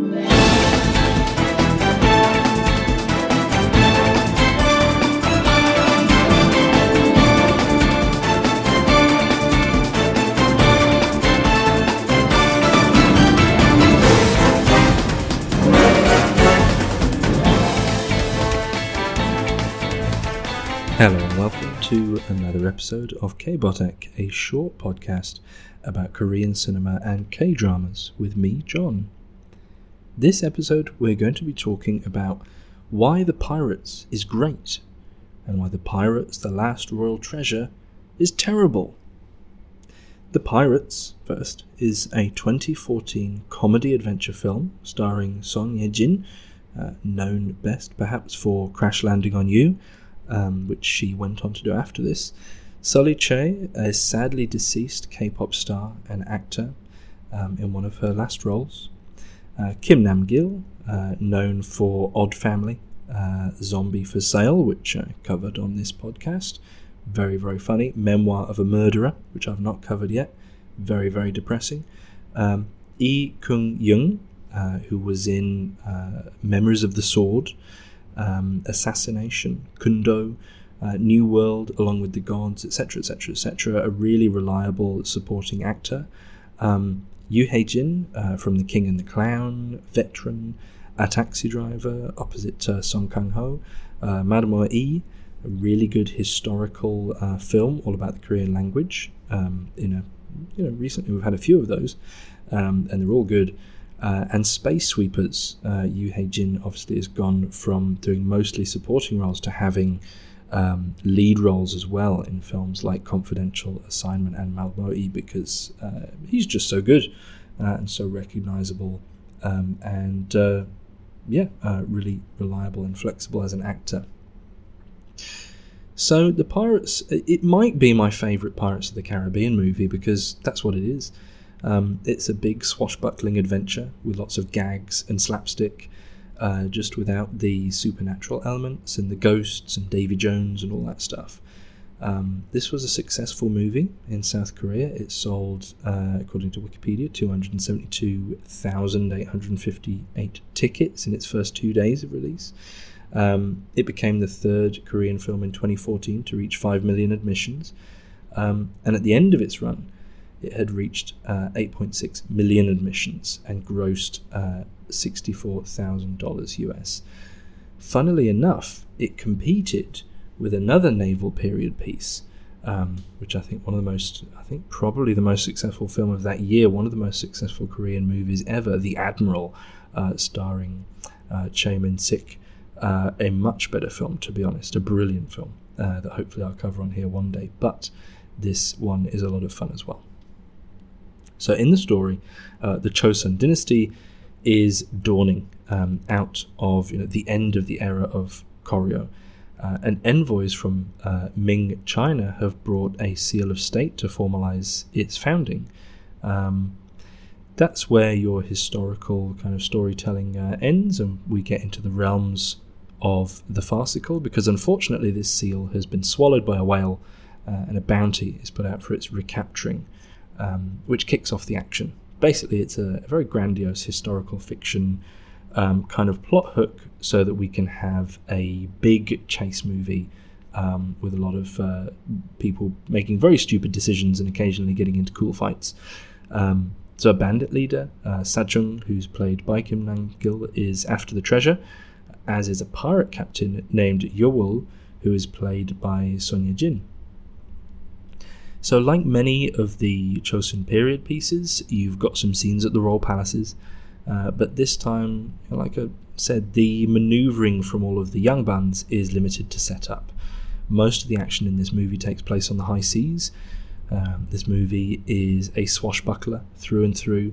Hello and welcome to another episode of K-botak, a short podcast about Korean cinema and K-dramas with me, John. This episode we're going to be talking about why The Pirates is great and why The Pirates The Last Royal Treasure is terrible. The Pirates, first, is a 2014 comedy adventure film starring Son Ye Jin, uh, known best perhaps for Crash Landing on You um, which she went on to do after this. Sulli Che, a sadly deceased K pop star and actor um, in one of her last roles. Uh, Kim Nam Gil, uh, known for Odd Family, uh, Zombie for Sale, which I covered on this podcast. Very, very funny. Memoir of a Murderer, which I've not covered yet. Very, very depressing. Um, Lee Kyung Young, uh, who was in uh, Memories of the Sword, um, Assassination, Kundo, uh, New World, along with the Gods, etc., etc., etc. A really reliable supporting actor. Um, Yoo Hae Jin uh, from The King and the Clown, veteran, a taxi driver opposite uh, Song Kang Ho, uh, Madame E, a really good historical uh, film all about the Korean language. Um, in a you know recently we've had a few of those, um, and they're all good. Uh, and Space Sweepers, uh, Yoo Hae Jin obviously has gone from doing mostly supporting roles to having um, lead roles as well in films like Confidential Assignment and Malmoi because uh, he's just so good uh, and so recognizable um, and uh, yeah, uh, really reliable and flexible as an actor. So the Pirates, it might be my favorite Pirates of the Caribbean movie because that's what it is. Um, it's a big swashbuckling adventure with lots of gags and slapstick, uh, just without the supernatural elements and the ghosts and Davy Jones and all that stuff. Um, this was a successful movie in South Korea. It sold, uh, according to Wikipedia, 272,858 tickets in its first two days of release. Um, it became the third Korean film in 2014 to reach 5 million admissions. Um, and at the end of its run, it had reached uh, 8.6 million admissions and grossed uh, $64,000 US. Funnily enough, it competed with another naval period piece, um, which I think one of the most, I think probably the most successful film of that year, one of the most successful Korean movies ever, The Admiral, uh, starring uh, Min Sik. Uh, a much better film, to be honest, a brilliant film uh, that hopefully I'll cover on here one day. But this one is a lot of fun as well. So in the story, uh, the Chosun dynasty is dawning um, out of you know, the end of the era of Koryo. Uh, and envoys from uh, Ming China have brought a seal of state to formalize its founding. Um, that's where your historical kind of storytelling uh, ends, and we get into the realms of the farcical, because unfortunately, this seal has been swallowed by a whale, uh, and a bounty is put out for its recapturing um, which kicks off the action. Basically, it's a, very grandiose historical fiction um, kind of plot hook so that we can have a big chase movie um, with a lot of uh, people making very stupid decisions and occasionally getting into cool fights. Um, so, a bandit leader, uh, Sajung, who's played by Kim Nam Gil, is after the treasure, as is a pirate captain named Yowul, who is played by Son Ye Jin. So, like many of the Chosun period pieces, you've got some scenes at the royal palaces, uh, but this time, like I said, the maneuvering from all of the yangbans is limited to setup. Most of the action in this movie takes place on the high seas. Um, this movie is a swashbuckler through and through.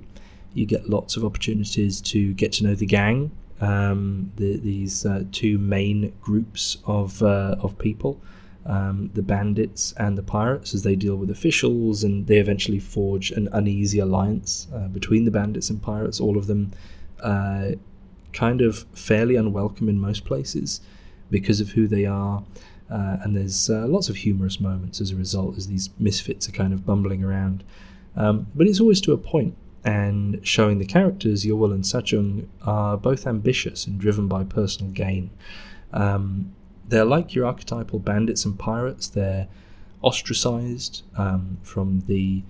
You get lots of opportunities to get to know the gang, um, the, these uh, two main groups of uh, of people um, the bandits and the pirates as they deal with officials, and they eventually forge an uneasy alliance uh, between the bandits and pirates. All of them uh, kind of fairly unwelcome in most places because of who they are. Uh, and there's uh, lots of humorous moments as a result as these misfits are kind of bumbling around. Um, but it's always to a point, and showing the characters Yul and Sajung are both ambitious and driven by personal gain. Um, they're like your archetypal bandits and pirates. They're ostracized um, from the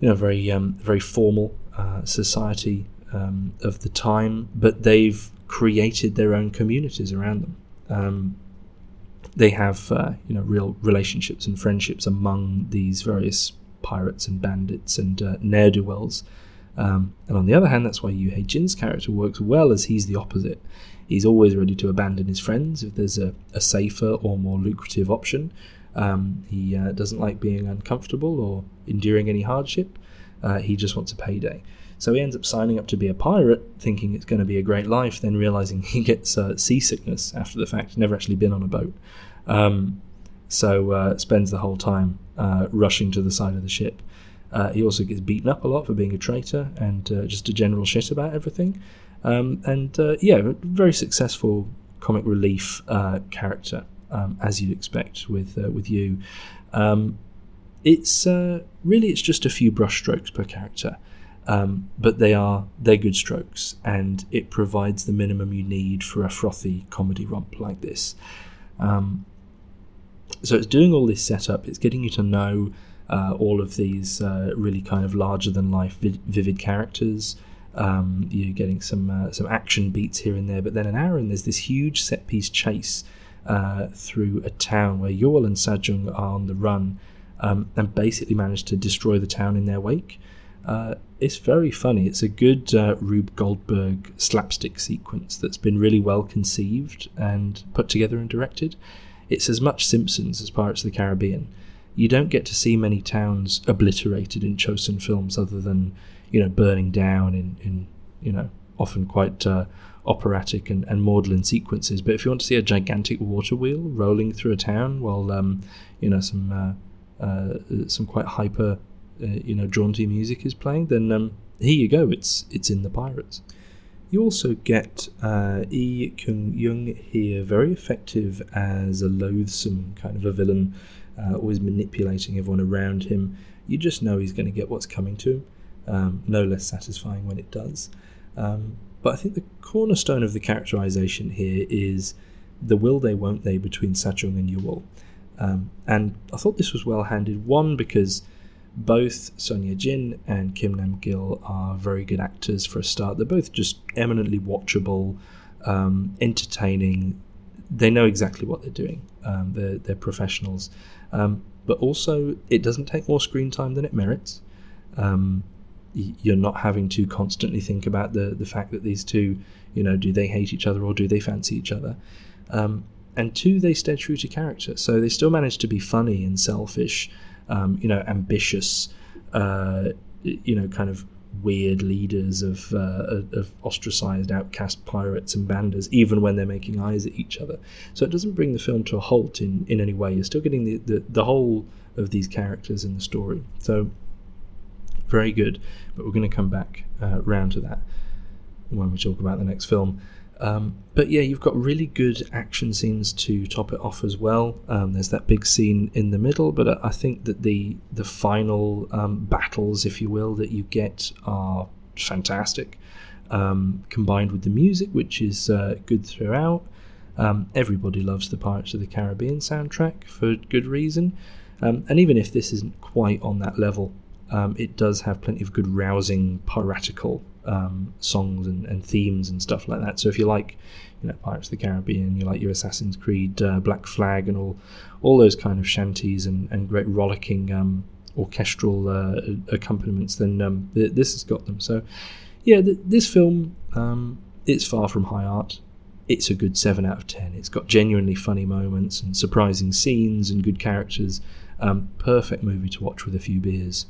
you know very um, very formal uh, society um, of the time, but they've created their own communities around them. Um, they have uh, you know real relationships and friendships among these various pirates and bandits and uh, ne'er do wells. Um, and on the other hand, that's why Yoo Hae Jin's character works well, as he's the opposite. He's always ready to abandon his friends if there's a, a safer or more lucrative option. Um, he uh, doesn't like being uncomfortable or enduring any hardship. Uh, he just wants a payday. So he ends up signing up to be a pirate, thinking it's going to be a great life, then realizing he gets uh, seasickness after the fact, never actually been on a boat. Um, so uh, spends the whole time uh, rushing to the side of the ship. Uh, he also gets beaten up a lot for being a traitor and uh, just a general shit about everything. Um, and uh, yeah, very successful comic relief uh, character, um, as you'd expect with with you. Um, it's really it's just a few brushstrokes per character. Um, but they are they're good strokes, and it provides the minimum you need for a frothy comedy romp like this. Um, so it's doing all this setup. It's getting you to know uh, all of these uh, really kind of larger than life, vivid characters. Um, you're getting some uh, some action beats here and there, but then an hour in, there's this huge set piece chase uh, through a town where Yul and Sajung are on the run um, and basically manage to destroy the town in their wake. Uh, it's very funny. It's a good uh, Rube Goldberg slapstick sequence that's been really well conceived and put together and directed. It's as much Simpsons as Pirates of the Caribbean. You don't get to see many towns obliterated in Chosun films other than, you know, burning down in, in you know, often quite uh, operatic and, and maudlin sequences. But if you want to see a gigantic water wheel rolling through a town while, um, you know, some uh, uh, some quite hyper uh, you know jaunty music is playing, then um, here you go. It's it's in the Pirates. You also get uh, Lee Kyung Young here, very effective as a loathsome kind of a villain, uh, always manipulating everyone around him. You just know he's going to get what's coming to him. Um, no less satisfying when it does. Um, but I think the cornerstone of the characterization here is the will they, won't they between Sajung and Yul. Um, and I thought this was well handed. One, because both Son Ye-jin and Kim Nam Gil are very good actors for a start. They're both just eminently watchable, um, entertaining. They know exactly what they're doing. Um, they're, they're professionals. Um, but also, it doesn't take more screen time than it merits. Um, you're not having to constantly think about the, the fact that these two, you know, do they hate each other or do they fancy each other? Um, and two, they stay true to character. So they still manage to be funny and selfish um, you know, ambitious, uh, you know, kind of weird leaders of, uh, of ostracized outcast pirates and banders, even when they're making eyes at each other. So it doesn't bring the film to a halt in, in any way. You're still getting the, the, the whole of these characters in the story. So very good. But we're going to come back uh, round to that when we talk about the next film. Um, but yeah, you've got really good action scenes to top it off as well. Um, there's that big scene in the middle, but I think that the the final um, battles, if you will, that you get are fantastic. Um, combined with the music, which is uh, good throughout. Um, everybody loves the Pirates of the Caribbean soundtrack for good reason. Um, and even if this isn't quite on that level, it does have plenty of good rousing piratical um, songs and, and, themes and stuff like that. So if you like, you know, Pirates of the Caribbean, you like your Assassin's Creed, uh, Black Flag, and all all those kind of shanties and, and great rollicking um, orchestral uh, accompaniments, then um, th- this has got them. So yeah, th- this film um, it's far from high art. It's a good seven out of ten. It's got genuinely funny moments and surprising scenes and good characters. Um, perfect movie to watch with a few beers.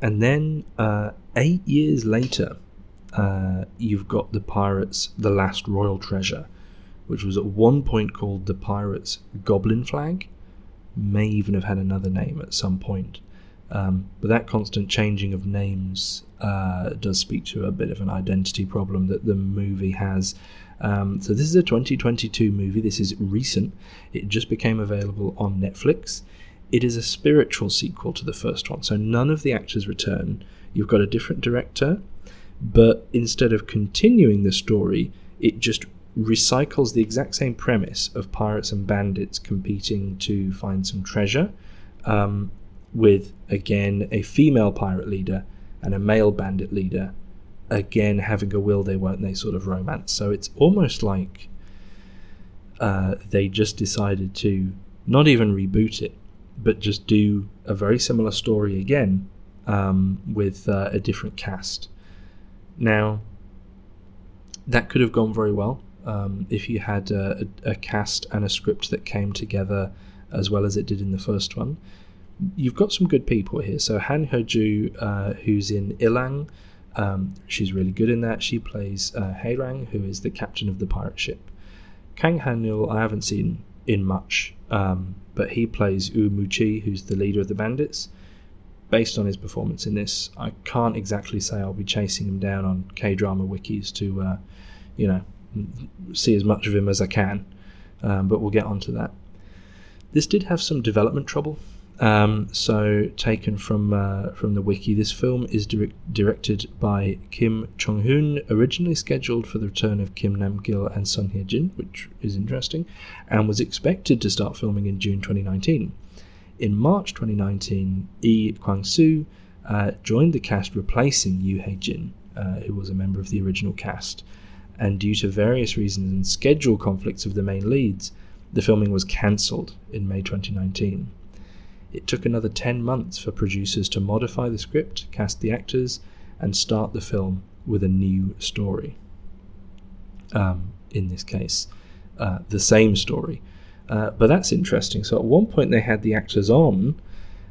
And then uh, eight years later, uh, you've got the Pirates' The Last Royal Treasure, which was at one point called the Pirates' Goblin Flag. May even have had another name at some point. Um, but that constant changing of names uh, does speak to a bit of an identity problem that the movie has. Um, so, this is a 2022 movie. This is recent. It just became available on Netflix. it is a spiritual sequel to the first one. So none of the actors return. You've got a different director, but instead of continuing the story, it just recycles the exact same premise of pirates and bandits competing to find some treasure, um, with again a female pirate leader and a male bandit leader, again having a will they won't they sort of romance. So it's almost like uh, they just decided to not even reboot it, but just do a very similar story again um, with uh, a different cast. Now, that could have gone very well um, if you had a, a, cast and a script that came together as well as it did in the first one. You've got some good people here. So Han Hyo Ju, uh, who's in Illang, um, she's really good in that. She plays uh, Heirang, who is the captain of the pirate ship. Kang Hanyul, I haven't seen in much, um, but he plays U Muchi, who's the leader of the bandits. Based on his performance in this, I can't exactly say I'll be chasing him down on K drama wikis to, uh, you know, see as much of him as I can, um, but we'll get onto that. This did have some development trouble. Um, so, taken from uh, from the wiki, this film is direct, directed by Kim Chung Hoon, originally scheduled for the return of Kim Nam Gil and Son Ye Jin, which is interesting, and was expected to start filming in June 2019. In March 2019, Yi Kwang Soo uh, joined the cast, replacing Yoo Hae Jin, uh, who was a member of the original cast and due to various reasons and schedule conflicts of the main leads, the filming was cancelled in May 2019. It took another 10 months for producers to modify the script, cast the actors, and start the film with a new story. Um, in this case, uh, the same story. Uh, but that's interesting. So at one point they had the actors on,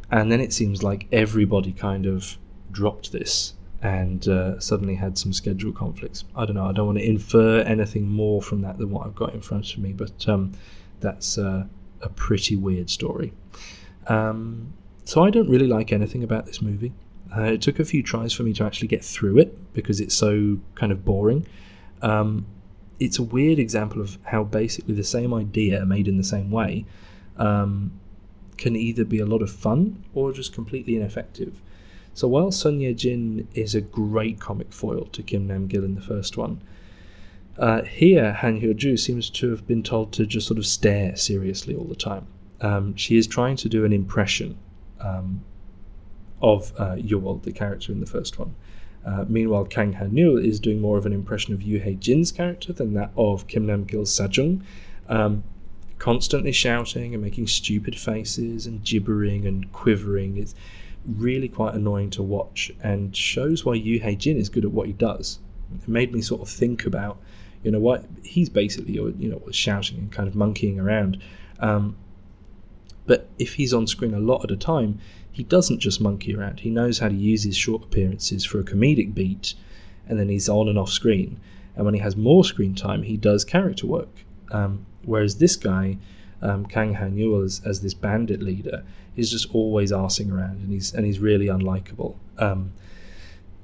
and then it seems like everybody kind of dropped this and uh, suddenly had some schedule conflicts. I don't know. I don't want to infer anything more from that than what I've got in front of me, but um, that's uh, a pretty weird story. Um, so I don't really like anything about this movie. Uh, it took a few tries for me to actually get through it because it's so kind of boring. Um, it's a weird example of how basically the same idea made in the same way um, can either be a lot of fun or just completely ineffective. So while Son Ye Jin is a great comic foil to Kim Nam Gil in the first one, uh, here Han Hyo Ju seems to have been told to just sort of stare seriously all the time. Um, she is trying to do an impression um, of uh, Yul, the character in the first one. Uh, meanwhile, Kang Hanyul is doing more of an impression of Yoo Hae Jin's character than that of Kim Nam Gil's Sajung, um, constantly shouting and making stupid faces and gibbering and quivering. It's, really quite annoying to watch and shows why Yoo Hae Jin is good at what he does. It made me sort of think about, you know, what he's basically, you know, shouting and kind of monkeying around. Um, but if he's on screen a lot at a time, he doesn't just monkey around. He knows how to use his short appearances for a comedic beat, and then he's on and off screen. And when he has more screen time, he does character work. Um, whereas this guy, um, Kang Han Yul, as, as this bandit leader, he's just always arsing around and he's and he's really unlikable. Um,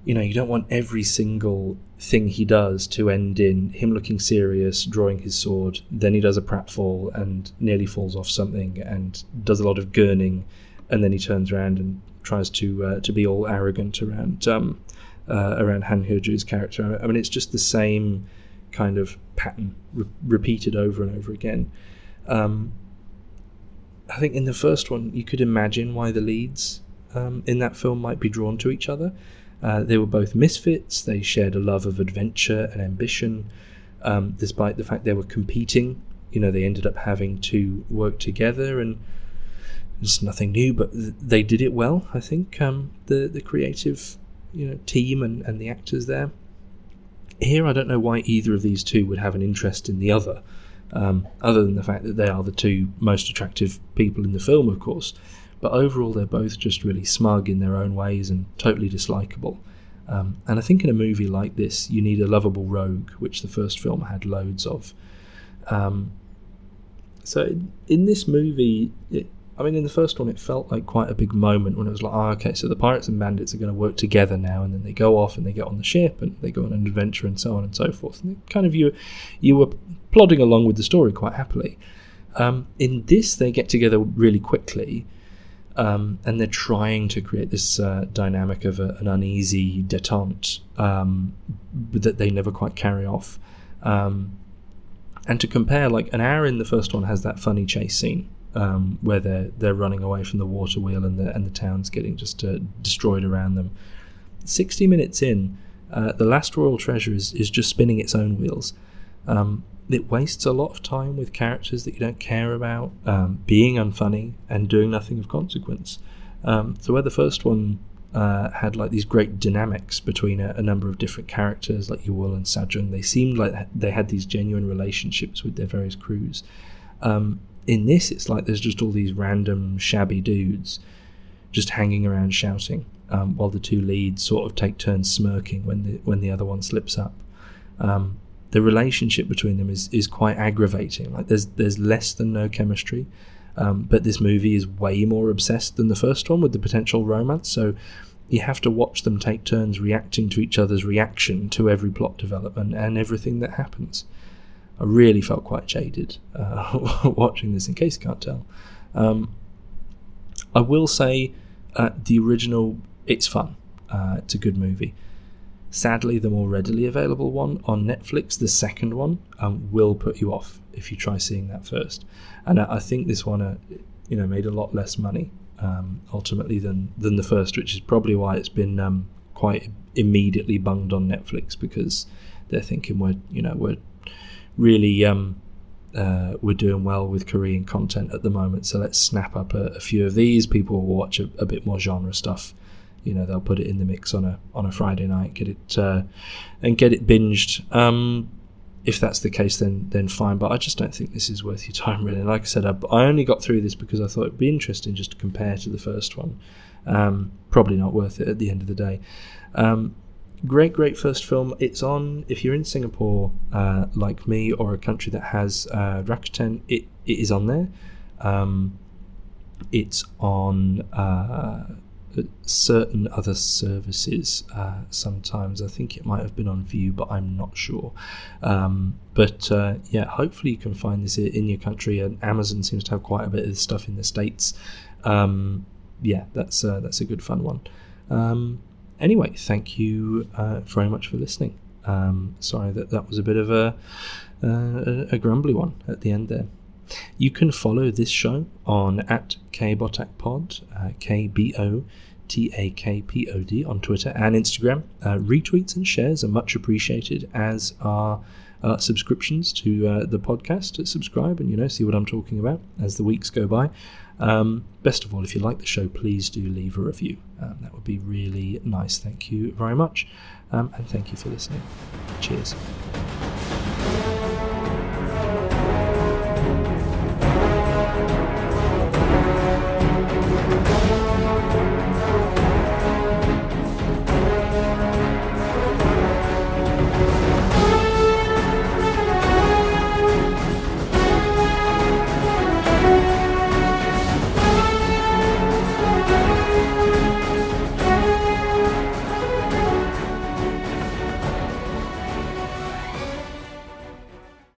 you know, you don't want every single thing he does to end in him looking serious, drawing his sword, then he does a pratfall and nearly falls off something and does a lot of gurning, and then he turns around and tries to uh, to be all arrogant around um, uh, around Han Hyoju's character. I mean, it's just the same kind of pattern re- repeated over and over again. Um, I think in the first one, you could imagine why the leads um, in that film might be drawn to each other. Uh, they were both misfits. They shared a love of adventure and ambition, um, despite the fact they were competing. You know, they ended up having to work together, and it's nothing new, but they did it well. I think um, the the creative, you know, team and, and the actors there. Here, I don't know why either of these two would have an interest in the other um, other than the fact that they are the two most attractive people in the film, of course. But overall, they're both just really smug in their own ways and totally dislikable. Um, and I think in a movie like this, you need a lovable rogue, which the first film had loads of. Um, so in this movie, it, I mean, in the first one, it felt like quite a big moment when it was like, oh, okay, so the pirates and bandits are going to work together now, and then they go off and they get on the ship and they go on an adventure and so on and so forth. And kind of you, you were plodding along with the story quite happily. Um, in this, they get together really quickly, Um, and they're trying to create this uh, dynamic of a, an uneasy detente um, that they never quite carry off. Um, and to compare, like an hour in the first one has that funny chase scene um, where they're they're running away from the water wheel and the and the town's getting just uh, destroyed around them. Sixty minutes in, uh, the last royal treasure is is just spinning its own wheels. Um, it wastes a lot of time with characters that you don't care about, um, being unfunny and doing nothing of consequence. Um, so where the first one uh, had like these great dynamics between a, a, number of different characters like Ewell and Sajung, they seemed like they had these genuine relationships with their various crews. Um, in this, it's like there's just all these random shabby dudes just hanging around shouting, um, while the two leads sort of take turns smirking when the when the other one slips up. Um, the relationship between them is is quite aggravating. Like there's there's less than no chemistry, um, but this movie is way more obsessed than the first one with the potential romance. So you have to watch them take turns reacting to each other's reaction to every plot development and everything that happens. I really felt quite jaded uh, watching this, in case you can't tell. Um, I will say uh, the original, it's fun. Uh, it's a good movie. Sadly, the more readily available one on Netflix, the second one, um, will put you off if you try seeing that first. And I, I think this one, uh, you know, made a lot less money um, ultimately than than the first, which is probably why it's been um, quite immediately bunged on Netflix because they're thinking we're, you know, we're really um, uh, we're doing well with Korean content at the moment. So let's snap up a, a few of these. People will watch a, a, bit more genre stuff you know they'll put it in the mix on a on a Friday night, get it uh, and get it binged. Um, if that's the case, then then fine. But I just don't think this is worth your time, really. Like I said, I, I only got through this because I thought it'd be interesting just to compare to the first one. Um, probably not worth it at the end of the day. Um, great, great first film. It's on if you're in Singapore, uh, like me, or a country that has uh, Rakuten. It it is on there. Um, it's on. Uh, certain other services uh, sometimes. I think it might have been on Viu, but I'm not sure. Um, but uh, yeah, hopefully you can find this in your country. And Amazon seems to have quite a bit of stuff in the states. Um, yeah, that's uh, that's a good fun one. Anyway, thank you uh, very much for listening. Um, sorry that that was a bit of a, uh, a grumbly one at the end there. You can follow this show on at kbotakpod, uh, K B O T A K P O D on Twitter and Instagram. Uh, retweets and shares are much appreciated, as are uh, subscriptions to uh, the podcast. Subscribe and you know see what I'm talking about as the weeks go by. Um, best of all, if you like the show, please do leave a review. Um, that would be really nice. Thank you very much, um, and thank you for listening. Cheers.